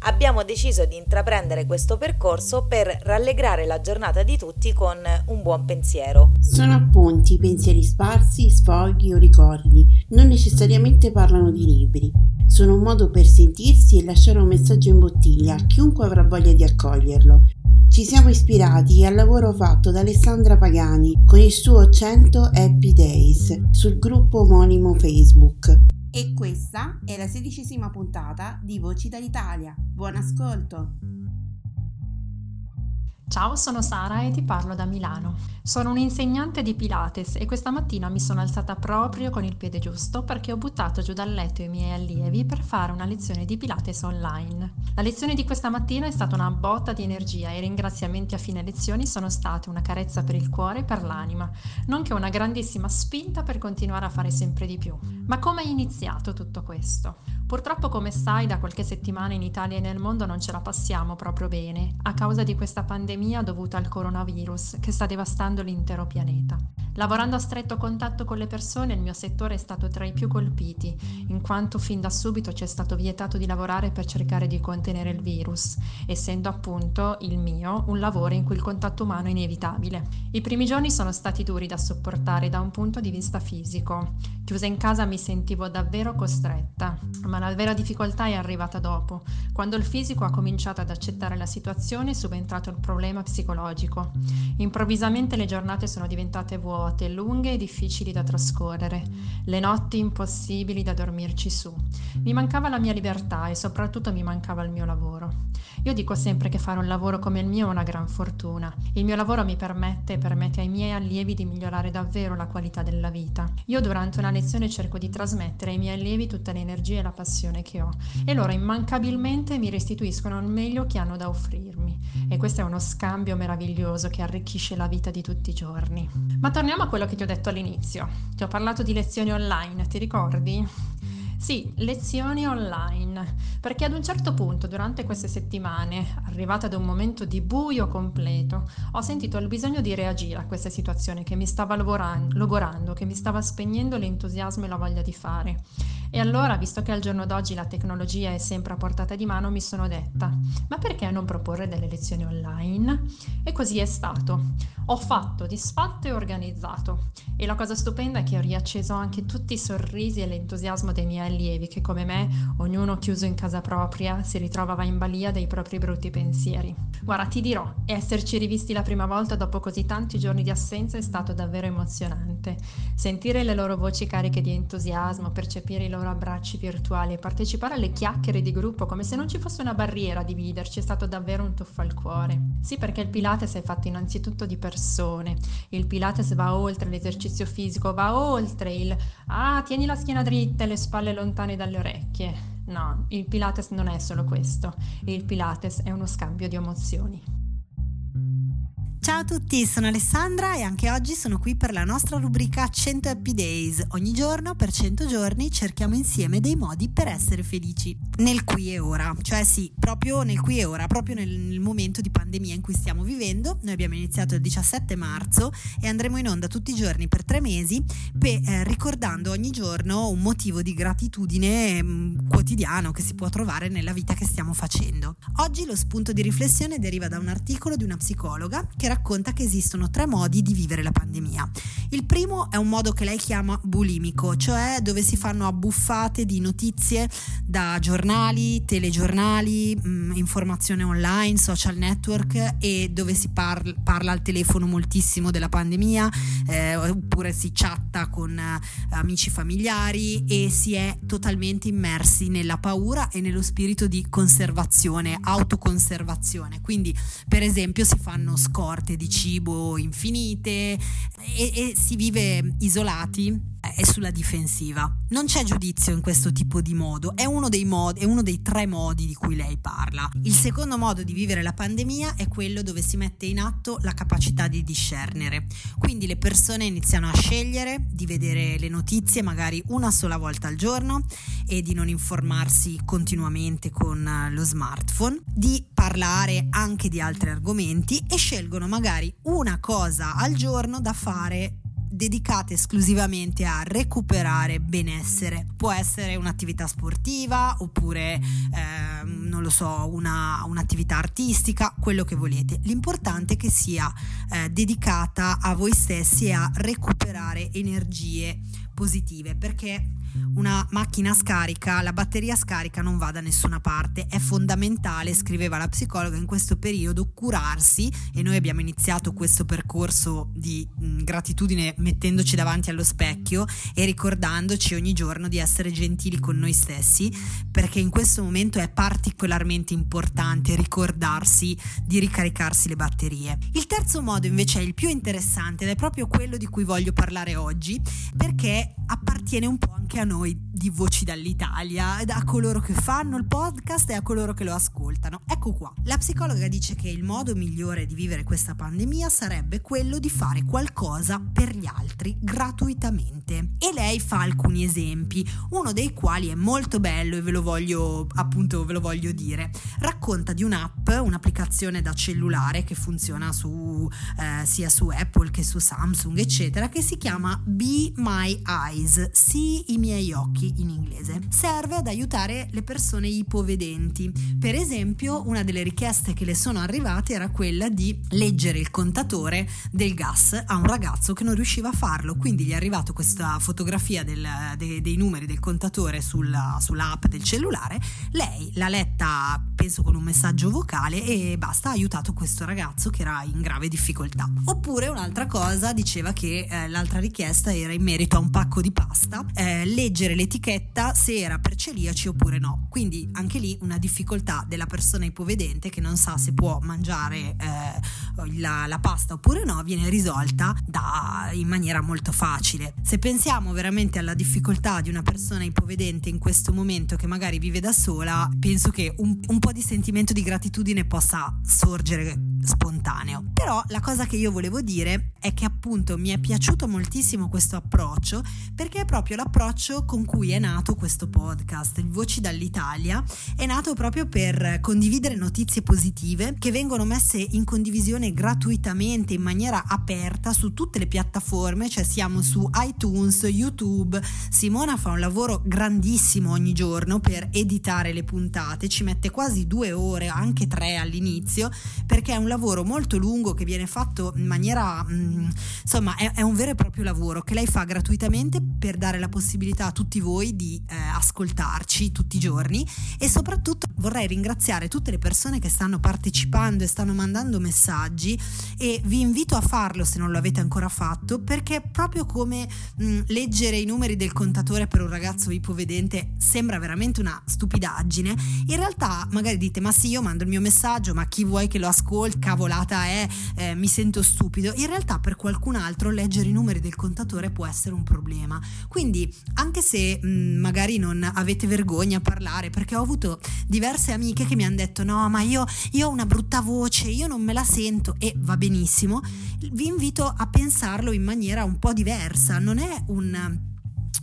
abbiamo deciso di intraprendere questo percorso per rallegrare la giornata di tutti con un buon pensiero. Sono appunti, pensieri sparsi, sfoghi o ricordi, non necessariamente parlano di libri. Sono un modo per sentirsi e lasciare un messaggio in bottiglia a chiunque avrà voglia di accoglierlo. Ci siamo ispirati al lavoro fatto da Alessandra Pagani con il suo 100 Happy Days sul gruppo omonimo Facebook. E questa è la sedicesima puntata di Voci dall'Italia. Buon ascolto! Ciao, sono Sara e ti parlo da Milano. Sono un'insegnante di Pilates e questa mattina mi sono alzata proprio con il piede giusto perché ho buttato giù dal letto i miei allievi per fare una lezione di Pilates online. La lezione di questa mattina è stata una botta di energia e i ringraziamenti a fine lezioni sono state una carezza per il cuore e per l'anima, nonché una grandissima spinta per continuare a fare sempre di più. Ma come è iniziato tutto questo? Purtroppo, come sai, da qualche settimana in Italia e nel mondo non ce la passiamo proprio bene a causa di questa pandemia dovuta al coronavirus che sta devastando l'intero pianeta. Lavorando a stretto contatto con le persone, il mio settore è stato tra i più colpiti, in quanto fin da subito ci è stato vietato di lavorare per cercare di contenere il virus, essendo appunto il mio un lavoro in cui il contatto umano è inevitabile. I primi giorni sono stati duri da sopportare da un punto di vista fisico. Chiusa in casa mi sentivo davvero costretta, ma la vera difficoltà è arrivata dopo, quando il fisico ha cominciato ad accettare la situazione è subentrato il problema psicologico. Improvvisamente le giornate sono diventate vuote, lunghe e difficili da trascorrere, le notti impossibili da dormirci su. Mi mancava la mia libertà e soprattutto mi mancava il mio lavoro. Io dico sempre che fare un lavoro come il mio è una gran fortuna. Il mio lavoro mi permette e permette ai miei allievi di migliorare davvero la qualità della vita. Io durante una lezione cerco di trasmettere ai miei allievi tutta l'energia e la passione che ho e loro immancabilmente mi restituiscono il meglio che hanno da offrirmi. E questo è uno scambio meraviglioso che arricchisce la vita di tutti i giorni. Ma torniamo a quello che ti ho detto all'inizio. Ti ho parlato di lezioni online, ti ricordi? Sì, lezioni online, perché ad un certo punto durante queste settimane, arrivata ad un momento di buio completo, ho sentito il bisogno di reagire a questa situazione che mi stava logorando, che mi stava spegnendo l'entusiasmo e la voglia di fare. E allora, visto che al giorno d'oggi la tecnologia è sempre a portata di mano, mi sono detta, ma perché non proporre delle lezioni online? E così è stato. Ho fatto, disfatto e organizzato. E la cosa stupenda è che ho riacceso anche tutti i sorrisi e l'entusiasmo dei miei allievi che come me, ognuno chiuso in casa propria, si ritrovava in balia dei propri brutti pensieri. Guarda, ti dirò, esserci rivisti la prima volta dopo così tanti giorni di assenza è stato davvero emozionante. Sentire le loro voci cariche di entusiasmo, percepire i loro abbracci virtuali e partecipare alle chiacchiere di gruppo come se non ci fosse una barriera a dividerci è stato davvero un tuffo al cuore. Sì, perché il Pilates è fatto innanzitutto di persone. Il Pilates va oltre l'esercizio fisico, va oltre il ah, tieni la schiena dritta e le spalle lontane dalle orecchie. No, il Pilates non è solo questo, il Pilates è uno scambio di emozioni. Ciao a tutti, sono Alessandra e anche oggi sono qui per la nostra rubrica 100 Happy Days. Ogni giorno per 100 giorni cerchiamo insieme dei modi per essere felici. Nel qui e ora, cioè sì, proprio nel qui e ora, proprio nel, nel momento di pandemia in cui stiamo vivendo. Noi abbiamo iniziato il 17 marzo e andremo in onda tutti i giorni per tre mesi per, eh, ricordando ogni giorno un motivo di gratitudine mh, mm, quotidiano che si può trovare nella vita che stiamo facendo. Oggi lo spunto di riflessione deriva da un articolo di una psicologa che racconta che esistono tre modi di vivere la pandemia. Il primo è un modo che lei chiama bulimico, cioè dove si fanno abbuffate di notizie da giornali, telegiornali, mh, mm, informazione online, social network e dove si parla, parla al telefono moltissimo della pandemia eh, oppure si chatta con eh, amici familiari e si è totalmente immersi nella paura e nello spirito di conservazione, autoconservazione. Quindi per esempio si fanno scorte di cibo infinite e, e si vive isolati è sulla difensiva. Non c'è giudizio in questo tipo di modo, è uno dei, modi, è uno dei tre modi di cui lei parla. Il secondo modo di vivere la pandemia è quello dove si mette in atto la capacità di discernere. Quindi le persone iniziano a scegliere di vedere le notizie magari una sola volta al giorno e di non informarsi continuamente con lo smartphone, di parlare anche di altri argomenti e scelgono magari una cosa al giorno da fare dedicate esclusivamente a recuperare benessere. Può essere un'attività sportiva oppure, eh, non lo so, una, un'attività artistica, quello che volete. L'importante è che sia eh, dedicata a voi stessi e a recuperare energie positive perché una macchina scarica, la batteria scarica non va da nessuna parte, è fondamentale, scriveva la psicologa in questo periodo, curarsi e noi abbiamo iniziato questo percorso di gratitudine mettendoci davanti allo specchio e ricordandoci ogni giorno di essere gentili con noi stessi perché in questo momento è particolarmente importante ricordarsi di ricaricarsi le batterie. Il terzo modo invece è il più interessante ed è proprio quello di cui voglio parlare oggi perché appartiene un po' anche a noi di Voci dall'Italia, a coloro che fanno il podcast e a coloro che lo ascoltano. Ecco qua. La psicologa dice che il modo migliore di vivere questa pandemia sarebbe quello di fare qualcosa per gli altri gratuitamente. E lei fa alcuni esempi, uno dei quali è molto bello e ve lo voglio appunto ve lo voglio dire. Racconta di un'app, un'applicazione da cellulare che funziona su eh, sia su Apple che su Samsung, eccetera, che si chiama Be My Eyes, sii i miei occhi in inglese. Serve ad aiutare le persone ipovedenti. Per esempio, una delle richieste che le sono arrivate era quella di leggere il contatore del gas a un ragazzo che non riusciva a farlo. Quindi gli è arrivata questa fotografia del, de, dei numeri del contatore sulla, sull'app del cellulare. Lei l'ha letta, penso, con un messaggio vocale e basta, ha aiutato questo ragazzo che era in grave difficoltà. Oppure un'altra cosa diceva che eh, l'altra richiesta era in merito a un pacco di pasta, eh, leggere l'etichetta se era per celiaci oppure no. Quindi anche lì una difficoltà della persona ipovedente che non sa se può mangiare eh, la, la, pasta oppure no viene risolta da, in maniera molto facile. Se pensiamo veramente alla difficoltà di una persona ipovedente in questo momento che magari vive da sola, penso che un, un po' di sentimento di gratitudine possa sorgere spontaneo. Però la cosa che io volevo dire è che appunto mi è piaciuto moltissimo questo approccio perché è proprio l'approccio con cui è nato questo podcast, Voci dall'Italia, è nato proprio per condividere notizie positive che vengono messe in condivisione gratuitamente in maniera aperta su tutte le piattaforme, cioè siamo su iTunes, YouTube. Simona fa un lavoro grandissimo ogni giorno per editare le puntate, ci mette quasi due ore, anche tre all'inizio, perché è un lavoro molto lungo che viene fatto in maniera, mh, mm, insomma, è, è un vero e proprio lavoro che lei fa gratuitamente per dare la possibilità a tutti voi voi di eh, ascoltarci tutti i giorni e soprattutto vorrei ringraziare tutte le persone che stanno partecipando e stanno mandando messaggi e vi invito a farlo se non lo avete ancora fatto perché proprio come mh, leggere i numeri del contatore per un ragazzo ipovedente sembra veramente una stupidaggine, in realtà magari dite ma sì io mando il mio messaggio ma chi vuoi che lo ascolti, cavolata è, eh, mi sento stupido, in realtà per qualcun altro leggere i numeri del contatore può essere un problema, quindi anche se Mm, magari non avete vergogna a parlare, perché ho avuto diverse amiche che mi hanno detto no, ma io, io ho una brutta voce, io non me la sento e va benissimo, vi invito a pensarlo in maniera un po' diversa, non è un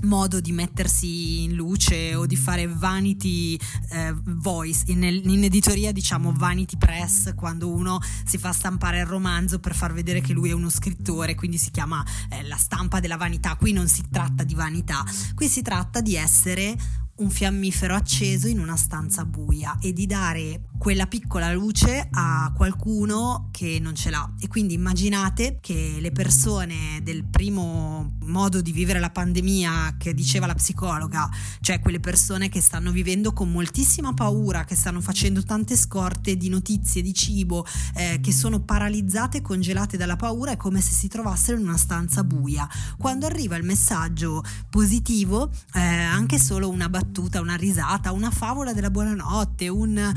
modo di mettersi in luce o di fare vanity eh, voice. In, in, editoria diciamo vanity press quando uno si fa stampare il romanzo per far vedere che lui è uno scrittore quindi si chiama eh, la stampa della vanità. Qui non si tratta di vanità. Qui si tratta di essere un fiammifero acceso in una stanza buia e di dare quella piccola luce a qualcuno che non ce l'ha. E quindi immaginate che le persone del primo modo di vivere la pandemia che diceva la psicologa, cioè quelle persone che stanno vivendo con moltissima paura, che stanno facendo tante scorte di notizie, di cibo, eh, che sono paralizzate, congelate dalla paura, è come se si trovassero in una stanza buia. Quando arriva il messaggio positivo, eh, anche solo una battuta, una risata, una favola della buonanotte, un,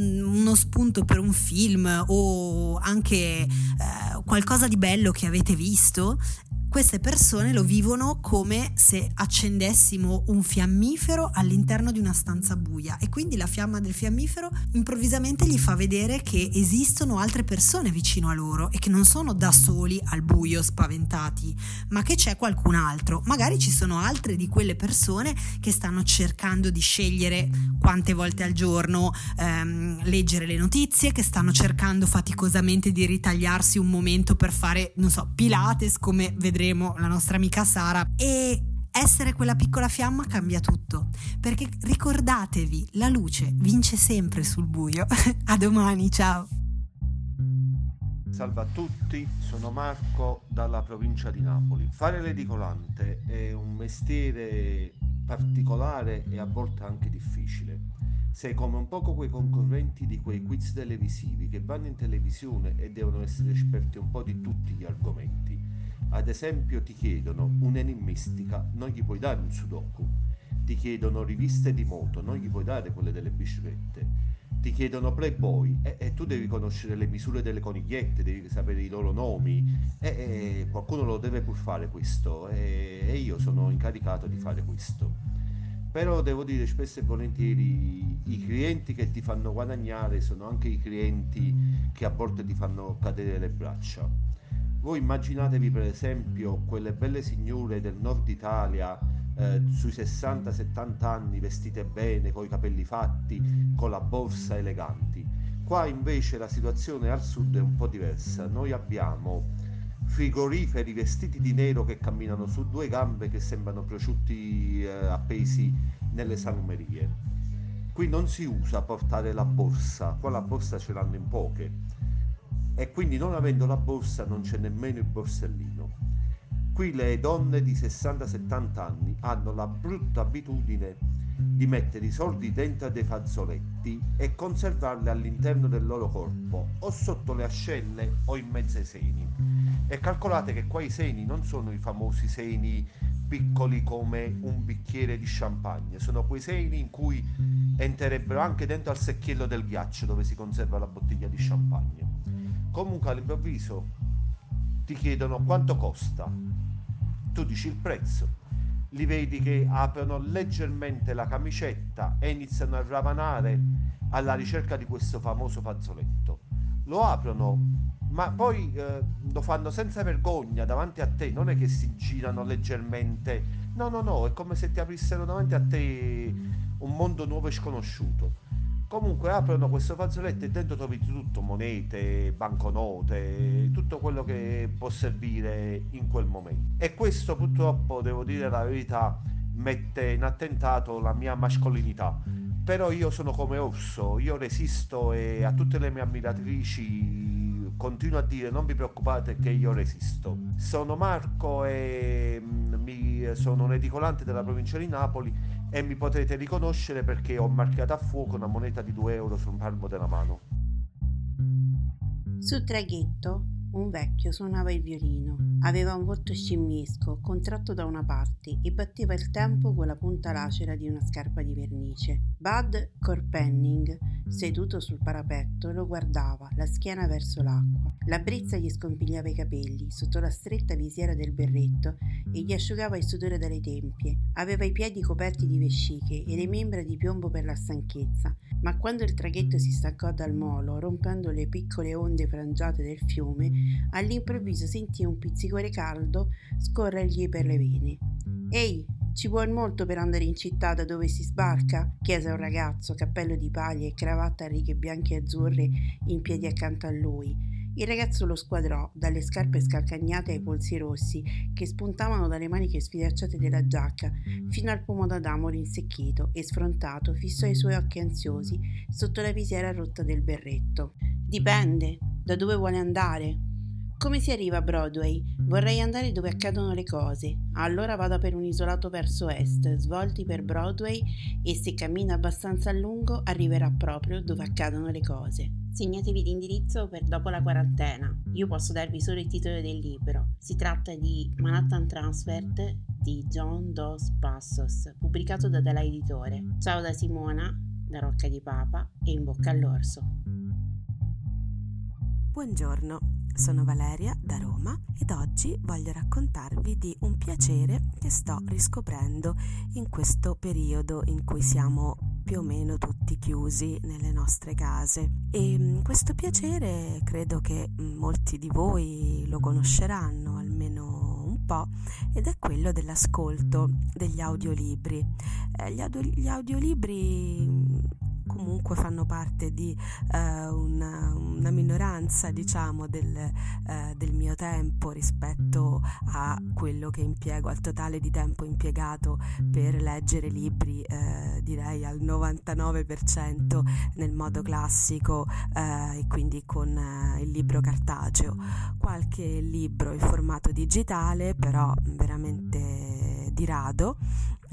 un, uno spunto per un film o anche eh, qualcosa di bello che avete visto, queste persone lo vivono come se accendessimo un fiammifero all'interno di una stanza buia e quindi la fiamma del fiammifero improvvisamente gli fa vedere che esistono altre persone vicino a loro e che non sono da soli al buio spaventati, ma che c'è qualcun altro. Magari ci sono altre di quelle persone che stanno cercando di scegliere quante volte al giorno ehm, leggere le notizie, che stanno cercando faticosamente di ritagliarsi un momento per fare, non so, Pilates come vedremo vedremo la nostra amica Sara e essere quella piccola fiamma cambia tutto, perché ricordatevi, la luce vince sempre sul buio. a domani, ciao. Salve a tutti, sono Marco dalla provincia di Napoli. Fare l'edicolante è un mestiere particolare e a volte anche difficile. Sei come un poco quei concorrenti di quei quiz televisivi che vanno in televisione e devono essere esperti un po' di tutti gli argomenti ad esempio ti chiedono un'enigmistica, non gli puoi dare un sudoku. Ti chiedono riviste di moto, non gli puoi dare quelle delle biciclette. Ti chiedono Playboy e, e tu devi conoscere le misure delle conigliette, devi sapere i loro nomi. E, e qualcuno lo deve pur fare questo e, e io sono incaricato di fare questo però devo dire spesso e volentieri i clienti che ti fanno guadagnare sono anche i clienti che a volte ti fanno cadere le braccia voi immaginatevi per esempio quelle belle signore del nord Italia eh, sui 60-70 anni vestite bene, con i capelli fatti, con la borsa eleganti. Qua invece la situazione al sud è un po' diversa. Noi abbiamo frigoriferi vestiti di nero che camminano su due gambe che sembrano prosciutti eh, appesi nelle salumerie. Qui non si usa portare la borsa, qua la borsa ce l'hanno in poche e quindi non avendo la borsa non c'è nemmeno il borsellino. Qui le donne di 60-70 anni hanno la brutta abitudine di mettere i soldi dentro dei fazzoletti e conservarli all'interno del loro corpo o sotto le ascelle o in mezzo ai seni. E calcolate che qua i seni non sono i famosi seni piccoli come un bicchiere di champagne, sono quei seni in cui entrerebbero anche dentro al secchiello del ghiaccio dove si conserva la bottiglia di champagne. Comunque all'improvviso ti chiedono quanto costa, tu dici il prezzo, li vedi che aprono leggermente la camicetta e iniziano a ravanare alla ricerca di questo famoso fazzoletto. Lo aprono, ma poi eh, lo fanno senza vergogna davanti a te, non è che si girano leggermente, no, no, no, è come se ti aprissero davanti a te un mondo nuovo e sconosciuto. Comunque aprono questo fazzoletto e dentro trovi tutto, monete, banconote, tutto quello che può servire in quel momento. E questo purtroppo, devo dire la verità, mette in attentato la mia mascolinità. Però io sono come orso, io resisto e a tutte le mie ammiratrici continuo a dire non vi preoccupate che io resisto. Sono Marco e mm, mi, sono un edicolante della provincia di Napoli e mi potrete riconoscere perché ho marchiato a fuoco una moneta di 2 euro sul palmo della mano. Sul traghetto un vecchio suonava il violino. Aveva un volto scimmiesco, contratto da una parte, e batteva il tempo con la punta lacera di una scarpa di vernice. Bud Corpenning, seduto sul parapetto, lo guardava, la schiena verso l'acqua. La brezza gli scompigliava i capelli sotto la stretta visiera del berretto e gli asciugava il sudore dalle tempie. Aveva i piedi coperti di vesciche e le membra di piombo per la stanchezza, ma quando il traghetto si staccò dal molo, rompendo le piccole onde frangiate del fiume, all'improvviso sentì un pizzicore caldo scorrergli per le vene. Ehi, ci vuol molto per andare in città da dove si sbarca? chiese un ragazzo, cappello di paglia e cravatta a righe bianche e azzurre in piedi accanto a lui. Il ragazzo lo squadrò, dalle scarpe scalcagnate ai polsi rossi che spuntavano dalle maniche sfilacciate della giacca, fino al pomo d'Adamo rinsecchito e sfrontato fissò i suoi occhi ansiosi sotto la visiera rotta del berretto. Dipende, da dove vuole andare? Come si arriva a Broadway? Vorrei andare dove accadono le cose. Allora vada per un isolato verso est, svolti per Broadway e se cammina abbastanza a lungo arriverà proprio dove accadono le cose. Segnatevi l'indirizzo per dopo la quarantena. Io posso darvi solo il titolo del libro. Si tratta di Manhattan Transfert di John Dos Passos, pubblicato da Dalla Editore. Ciao da Simona, da Rocca di Papa e in bocca all'orso. Buongiorno. Sono Valeria da Roma ed oggi voglio raccontarvi di un piacere che sto riscoprendo in questo periodo in cui siamo più o meno tutti chiusi nelle nostre case. E mm, questo piacere credo che molti di voi lo conosceranno, almeno un po', ed è quello dell'ascolto degli audiolibri. Eh, gli, audio, gli audiolibri comunque fanno parte di eh, una, una, minoranza diciamo del, eh, del, mio tempo rispetto a quello che impiego al totale di tempo impiegato per leggere libri eh, direi al 99% nel modo classico eh, e quindi con eh, il libro cartaceo. Qualche libro in formato digitale però veramente di rado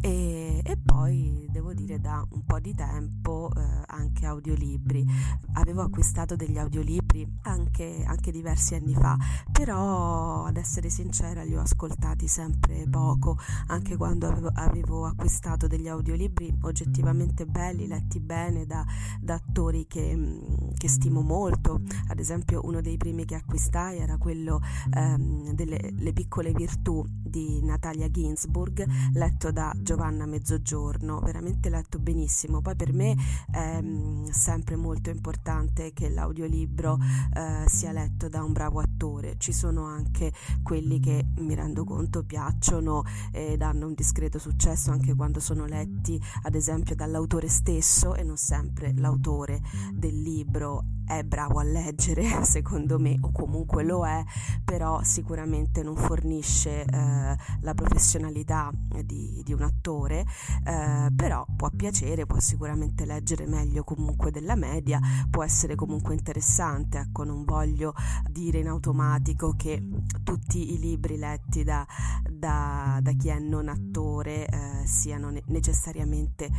e, e, poi devo dire da un po' di tempo eh, anche audiolibri. Avevo acquistato degli audiolibri anche, anche, diversi anni fa, però ad essere sincera li ho ascoltati sempre poco, anche quando avevo, avevo acquistato degli audiolibri oggettivamente belli, letti bene da, da attori che, che, stimo molto. Ad esempio uno dei primi che acquistai era quello ehm, delle piccole virtù di Natalia Ginsburg, letto da Giovanna Mezzogiorno, veramente letto benissimo. Poi per me è mm, sempre molto importante che l'audiolibro eh, sia letto da un bravo attore. Ci sono anche quelli che mi rendo conto piacciono ed hanno un discreto successo anche quando sono letti, ad esempio, dall'autore stesso e non sempre l'autore del libro è bravo a leggere, secondo me, o comunque lo è, però sicuramente non fornisce eh, la professionalità di, di un attore, eh, però può piacere, può sicuramente leggere meglio comunque della media, può essere comunque interessante, ecco, non voglio dire in automatico che tutti i libri letti da, da, da chi è non attore eh, siano ne- necessariamente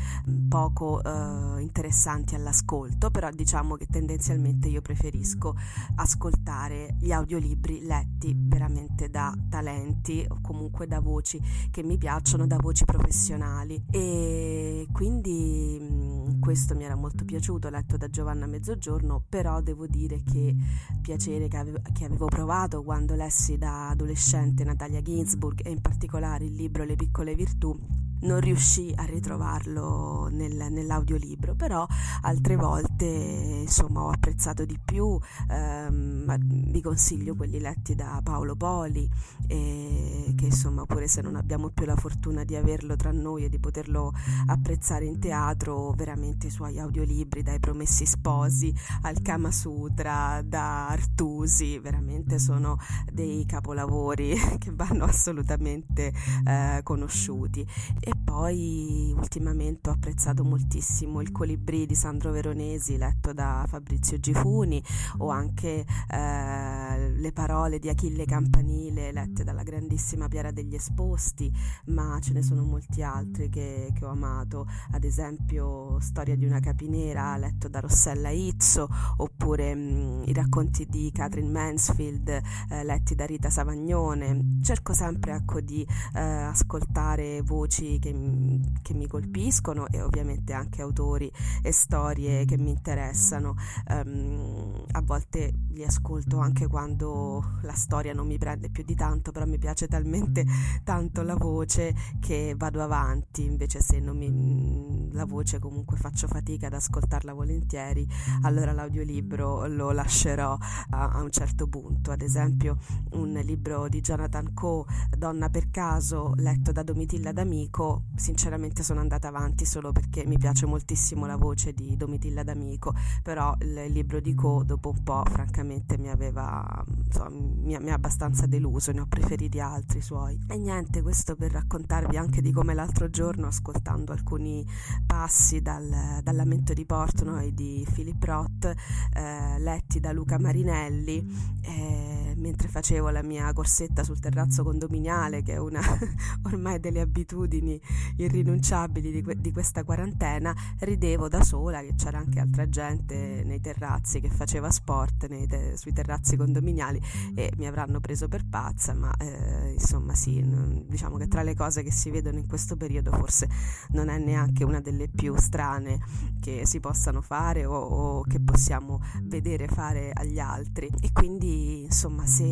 poco eh, interessanti all'ascolto, però diciamo che tendenzialmente io preferisco ascoltare gli audiolibri letti veramente da talenti o comunque da voci che mi piacciono, da voci professionali. E quindi mm, questo mi era molto piaciuto, letto da Giovanna Mezzogiorno, però devo dire che piacere che avevo, che avevo provato quando lessi da adolescente Natalia Ginsburg e in particolare il libro Le piccole virtù non riuscì a ritrovarlo nel, nell'audiolibro, però altre volte insomma ho apprezzato di più, ehm, vi consiglio quelli letti da Paolo Poli, e che insomma pure se non abbiamo più la fortuna di averlo tra noi e di poterlo apprezzare in teatro, veramente i suoi audiolibri, dai Promessi Sposi al Kama Sutra, da Artusi, veramente sono dei capolavori che vanno assolutamente eh, conosciuti poi ultimamente ho apprezzato moltissimo il Colibrì di Sandro Veronesi letto da Fabrizio Gifuni o anche eh, le parole di Achille Campanile lette dalla grandissima Piera degli Esposti, ma ce ne sono molti altri che, che ho amato, ad esempio Storia di una capinera letto da Rossella Izzo oppure mh, mm, i racconti di Catherine Mansfield eh, letti da Rita Savagnone. Cerco sempre ecco, di eh, ascoltare voci che, che, mi colpiscono e ovviamente anche autori e storie che mi interessano. Um, a volte li ascolto anche quando la storia non mi prende più di tanto, però mi piace talmente tanto la voce che vado avanti, invece se non mi, la voce comunque faccio fatica ad ascoltarla volentieri, allora l'audiolibro lo lascerò a, a un certo punto. Ad esempio un libro di Jonathan Coe, Donna per caso, letto da Domitilla D'Amico, sinceramente sono andata avanti solo perché mi piace moltissimo la voce di Domitilla D'Amico, però il libro di Co dopo un po' francamente mi aveva insomma, mi, ha abbastanza deluso, ne ho preferiti altri suoi. E niente, questo per raccontarvi anche di come l'altro giorno ascoltando alcuni passi dal, dal Lamento di Portnoy di Philip Roth eh, letti da Luca Marinelli eh, mentre facevo la mia corsetta sul terrazzo condominiale che è una ormai delle abitudini irrinunciabili di, que- di questa quarantena, ridevo da sola che c'era anche altra gente nei terrazzi che faceva sport te- sui terrazzi condominiali e mi avranno preso per pazza, ma eh, insomma sì, non, diciamo che tra le cose che si vedono in questo periodo forse non è neanche una delle più strane che si possano fare o, o che possiamo vedere fare agli altri. E quindi insomma se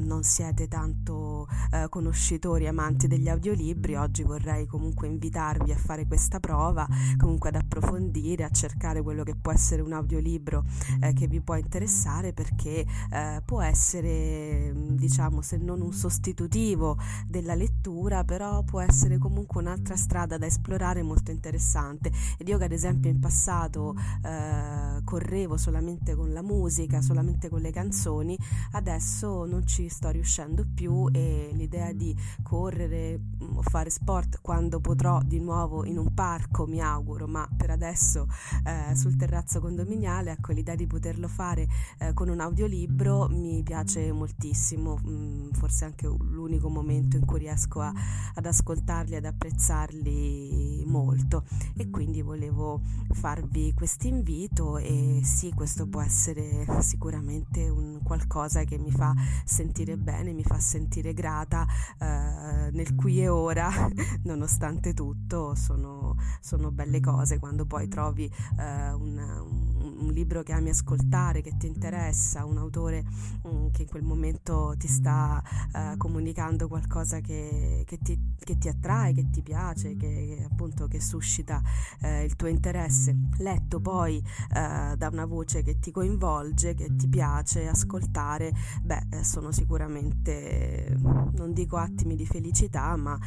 non siete tanto eh, conoscitori, amanti degli audiolibri, oggi vorrei comunque invitarvi a fare questa prova, comunque ad approfondire, a cercare quello che può essere un audiolibro eh, che vi può interessare perché eh, può essere, diciamo, se non un sostitutivo della lettura, però può essere comunque un'altra strada da esplorare molto interessante. Ed io che ad esempio in passato eh, correvo solamente con la musica, solamente con le canzoni, adesso non ci sto riuscendo più e l'idea di correre mm, o fare sport quando potrò di nuovo in un parco mi auguro, ma per adesso eh, sul terrazzo condominiale, ecco l'idea di poterlo fare eh, con un audiolibro mi piace moltissimo, mm, forse anche l'unico momento in cui riesco a, ad ascoltarli, ad apprezzarli molto. E quindi volevo farvi questo invito e sì, questo può essere sicuramente un qualcosa che mi fa sentire bene, mi fa sentire grata eh, nel qui e ora, nonostante tutto, sono, sono, belle cose. Quando poi trovi eh, un, un, un, libro che ami ascoltare, che ti interessa, un autore um, che in quel momento ti sta eh, comunicando qualcosa che, che, ti, che, ti, attrae, che ti piace, che appunto che suscita eh, il tuo interesse, letto poi eh, da una voce che ti coinvolge, che ti piace ascoltare, beh, eh, sono sicuramente, non dico attimi di felicità, ma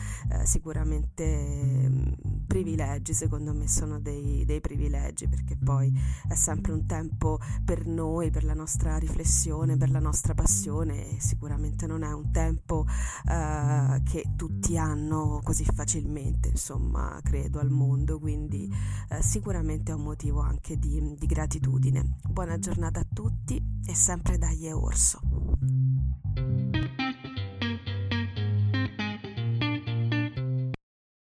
sicuramente mm, privilegi, secondo me sono dei, dei privilegi, perché poi è sempre un tempo per noi, per la nostra riflessione, per la nostra passione e sicuramente non è un tempo eh, che tutti hanno così facilmente, insomma, credo al mondo, quindi eh, sicuramente è un motivo anche di, di gratitudine. Buona giornata a tutti e sempre dagli Orso.